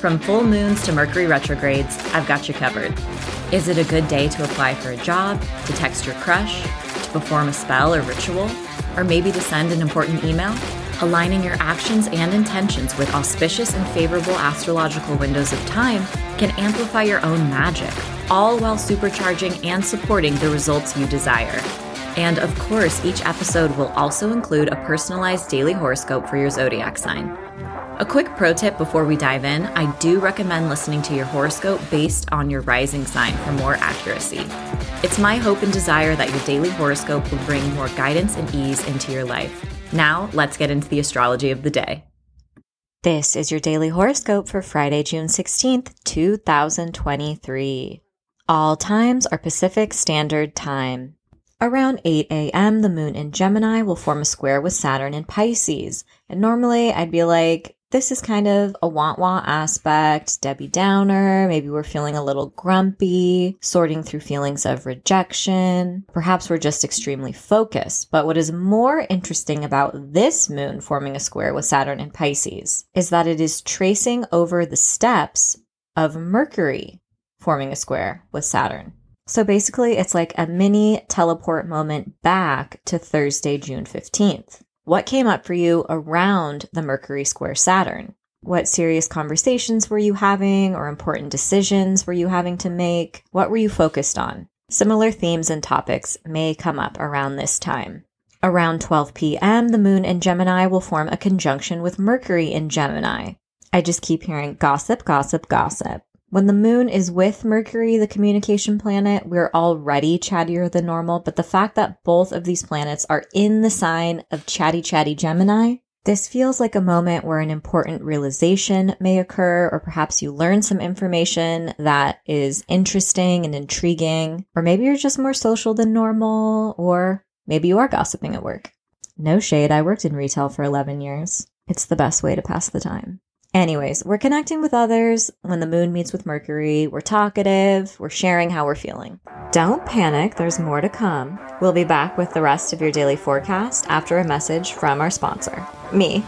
From full moons to Mercury retrogrades, I've got you covered. Is it a good day to apply for a job, to text your crush, to perform a spell or ritual, or maybe to send an important email? Aligning your actions and intentions with auspicious and favorable astrological windows of time can amplify your own magic, all while supercharging and supporting the results you desire. And of course, each episode will also include a personalized daily horoscope for your zodiac sign. A quick pro tip before we dive in I do recommend listening to your horoscope based on your rising sign for more accuracy. It's my hope and desire that your daily horoscope will bring more guidance and ease into your life. Now, let's get into the astrology of the day. This is your daily horoscope for Friday, June 16th, 2023. All times are Pacific Standard Time. Around 8 a.m., the moon in Gemini will form a square with Saturn in Pisces. And normally I'd be like, this is kind of a want want aspect, Debbie Downer. Maybe we're feeling a little grumpy, sorting through feelings of rejection. Perhaps we're just extremely focused. But what is more interesting about this moon forming a square with Saturn in Pisces is that it is tracing over the steps of Mercury forming a square with Saturn. So basically, it's like a mini teleport moment back to Thursday, June 15th. What came up for you around the Mercury square Saturn? What serious conversations were you having or important decisions were you having to make? What were you focused on? Similar themes and topics may come up around this time. Around 12 p.m., the moon in Gemini will form a conjunction with Mercury in Gemini. I just keep hearing gossip, gossip, gossip. When the moon is with Mercury, the communication planet, we're already chattier than normal. But the fact that both of these planets are in the sign of chatty, chatty Gemini, this feels like a moment where an important realization may occur, or perhaps you learn some information that is interesting and intriguing, or maybe you're just more social than normal, or maybe you are gossiping at work. No shade, I worked in retail for 11 years. It's the best way to pass the time. Anyways, we're connecting with others when the moon meets with Mercury. We're talkative. We're sharing how we're feeling. Don't panic, there's more to come. We'll be back with the rest of your daily forecast after a message from our sponsor, me.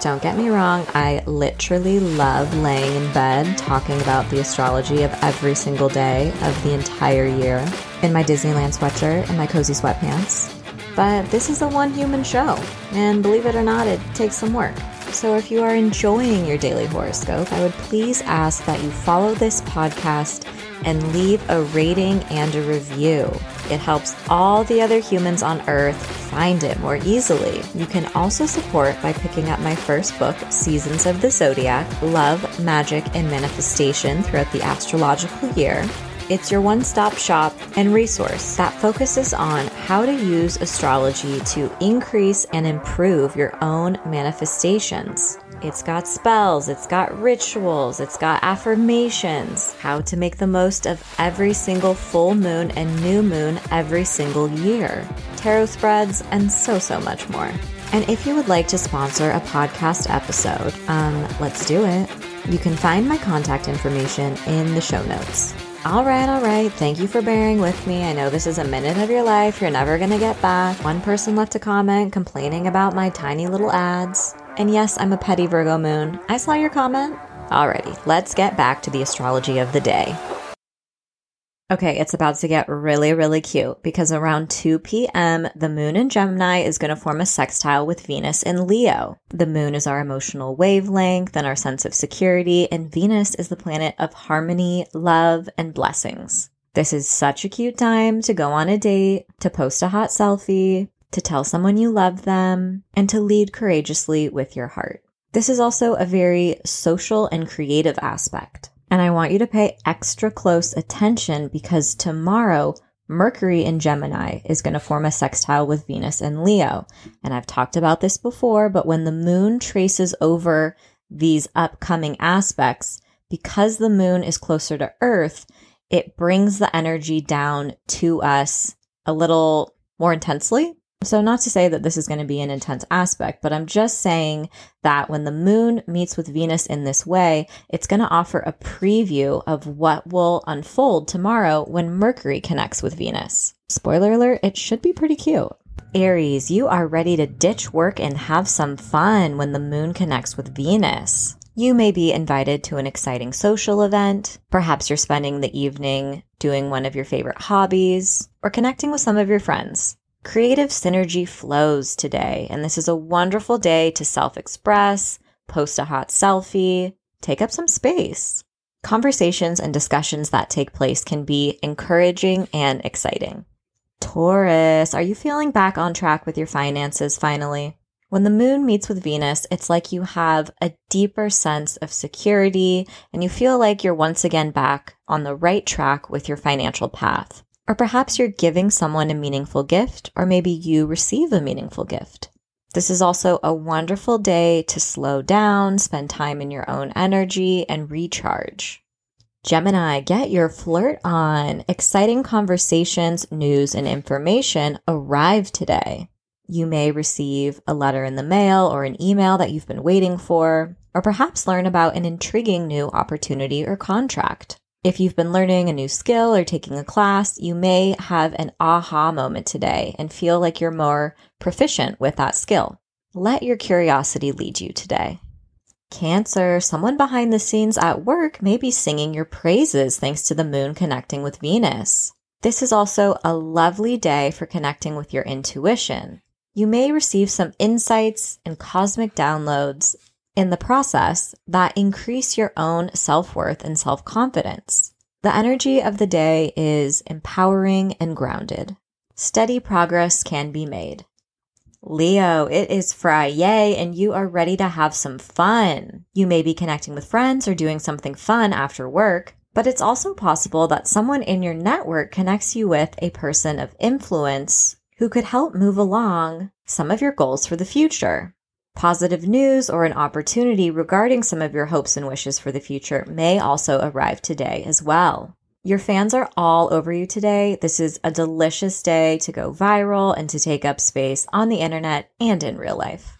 Don't get me wrong, I literally love laying in bed talking about the astrology of every single day of the entire year in my Disneyland sweatshirt and my cozy sweatpants. But this is a one human show, and believe it or not, it takes some work. So if you are enjoying your daily horoscope, I would please ask that you follow this podcast and leave a rating and a review. It helps all the other humans on earth find it more easily. You can also support by picking up my first book, Seasons of the Zodiac Love, Magick, and Manifestation throughout the astrological year. It's your one stop shop and resource that focuses on how to use astrology to increase and improve your own manifestations. It's got spells, it's got rituals, it's got affirmations, how to make the most of every single full moon and new moon every single year, tarot spreads, and so, so much more. And if you would like to sponsor a podcast episode, um, let's do it. You can find my contact information in the show notes. All right, all right. Thank you for bearing with me. I know this is a minute of your life you're never going to get back. One person left a comment complaining about my tiny little ads. And yes, I'm a petty Virgo moon. I saw your comment. Alrighty, let's get back to the astrology of the day. Okay, it's about to get really, really cute because around 2 p.m., the moon in Gemini is going to form a sextile with Venus in Leo. The moon is our emotional wavelength and our sense of security, and Venus is the planet of harmony, love, and blessings. This is such a cute time to go on a date, to post a hot selfie, to tell someone you love them, and to lead courageously with your heart. This is also a very social and creative aspect. And I want you to pay extra close attention because tomorrow, Mercury in Gemini is going to form a sextile with Venus in Leo. And I've talked about this before, but when the moon traces over these upcoming aspects, because the moon is closer to Earth, it brings the energy down to us a little more intensely. So, not to say that this is going to be an intense aspect, but I'm just saying that when the moon meets with Venus in this way, it's going to offer a preview of what will unfold tomorrow when Mercury connects with Venus. Spoiler alert, it should be pretty cute. Aries, you are ready to ditch work and have some fun when the moon connects with Venus. You may be invited to an exciting social event. Perhaps you're spending the evening doing one of your favorite hobbies or connecting with some of your friends. Creative synergy flows today, and this is a wonderful day to self express, post a hot selfie, take up some space. Conversations and discussions that take place can be encouraging and exciting. Taurus, are you feeling back on track with your finances finally? When the moon meets with Venus, it's like you have a deeper sense of security and you feel like you're once again back on the right track with your financial path. Or perhaps you're giving someone a meaningful gift, or maybe you receive a meaningful gift. This is also a wonderful day to slow down, spend time in your own energy, and recharge. Gemini, get your flirt on. Exciting conversations, news, and information arrive today. You may receive a letter in the mail or an email that you've been waiting for, or perhaps learn about an intriguing new opportunity or contract. If you've been learning a new skill or taking a class, you may have an aha moment today and feel like you're more proficient with that skill. Let your curiosity lead you today. Cancer, someone behind the scenes at work may be singing your praises thanks to the moon connecting with Venus. This is also a lovely day for connecting with your intuition you may receive some insights and cosmic downloads in the process that increase your own self worth and self confidence. The energy of the day is empowering and grounded. Steady progress can be made. Leo, it is Friday and you are ready to have some fun. You may be connecting with friends or doing something fun after work, but it's also possible that someone in your network connects you with a person of influence who could help move along some of your goals for the future. Positive news or an opportunity regarding some of your hopes and wishes for the future may also arrive today as well. Your fans are all over you today. This is a delicious day to go viral and to take up space on the internet and in real life.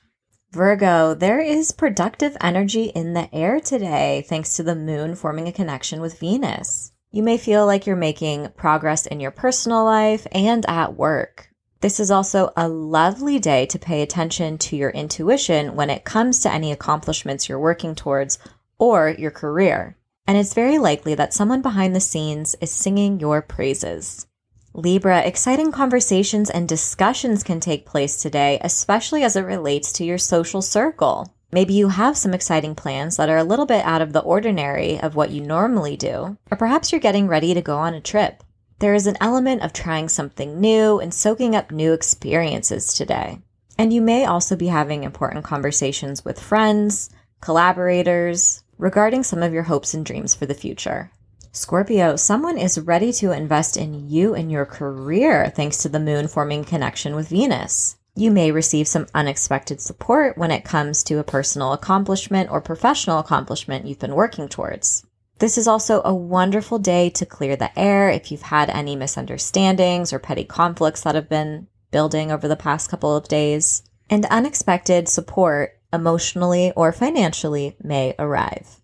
Virgo, there is productive energy in the air today thanks to the moon forming a connection with Venus. You may feel like you're making progress in your personal life and at work. This is also a lovely day to pay attention to your intuition when it comes to any accomplishments you're working towards or your career. And it's very likely that someone behind the scenes is singing your praises. Libra, exciting conversations and discussions can take place today, especially as it relates to your social circle. Maybe you have some exciting plans that are a little bit out of the ordinary of what you normally do, or perhaps you're getting ready to go on a trip. There is an element of trying something new and soaking up new experiences today. And you may also be having important conversations with friends, collaborators, regarding some of your hopes and dreams for the future. Scorpio, someone is ready to invest in you and your career thanks to the moon forming connection with Venus. You may receive some unexpected support when it comes to a personal accomplishment or professional accomplishment you've been working towards. This is also a wonderful day to clear the air if you've had any misunderstandings or petty conflicts that have been building over the past couple of days. And unexpected support, emotionally or financially, may arrive.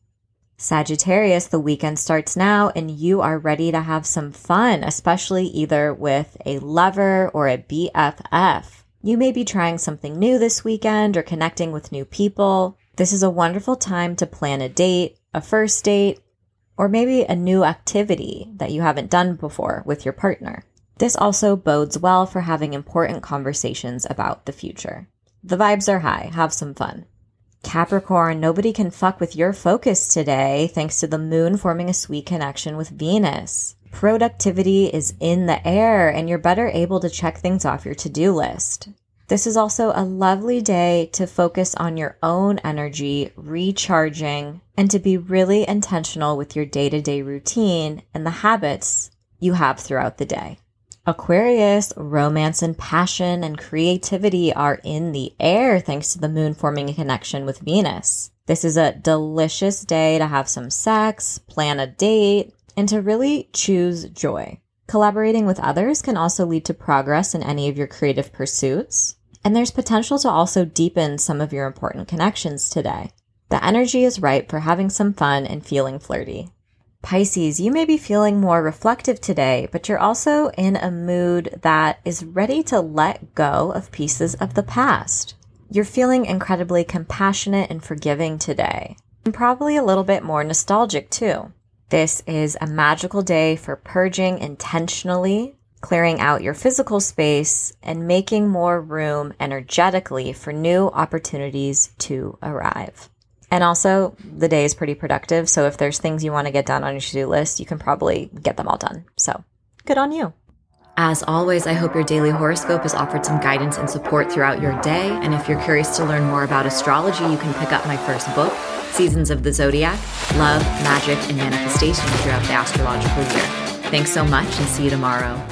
Sagittarius, the weekend starts now and you are ready to have some fun, especially either with a lover or a BFF. You may be trying something new this weekend or connecting with new people. This is a wonderful time to plan a date, a first date, or maybe a new activity that you haven't done before with your partner. This also bodes well for having important conversations about the future. The vibes are high. Have some fun. Capricorn, nobody can fuck with your focus today thanks to the moon forming a sweet connection with Venus. Productivity is in the air and you're better able to check things off your to do list. This is also a lovely day to focus on your own energy, recharging, and to be really intentional with your day to day routine and the habits you have throughout the day. Aquarius, romance and passion and creativity are in the air thanks to the moon forming a connection with Venus. This is a delicious day to have some sex, plan a date, and to really choose joy. Collaborating with others can also lead to progress in any of your creative pursuits. And there's potential to also deepen some of your important connections today. The energy is right for having some fun and feeling flirty. Pisces, you may be feeling more reflective today, but you're also in a mood that is ready to let go of pieces of the past. You're feeling incredibly compassionate and forgiving today, and probably a little bit more nostalgic too. This is a magical day for purging intentionally, clearing out your physical space, and making more room energetically for new opportunities to arrive. And also, the day is pretty productive. So if there's things you want to get done on your to do list, you can probably get them all done. So good on you. As always, I hope your daily horoscope has offered some guidance and support throughout your day. And if you're curious to learn more about astrology, you can pick up my first book, Seasons of the Zodiac Love, Magick, and Manifestation throughout the astrological year. Thanks so much and see you tomorrow.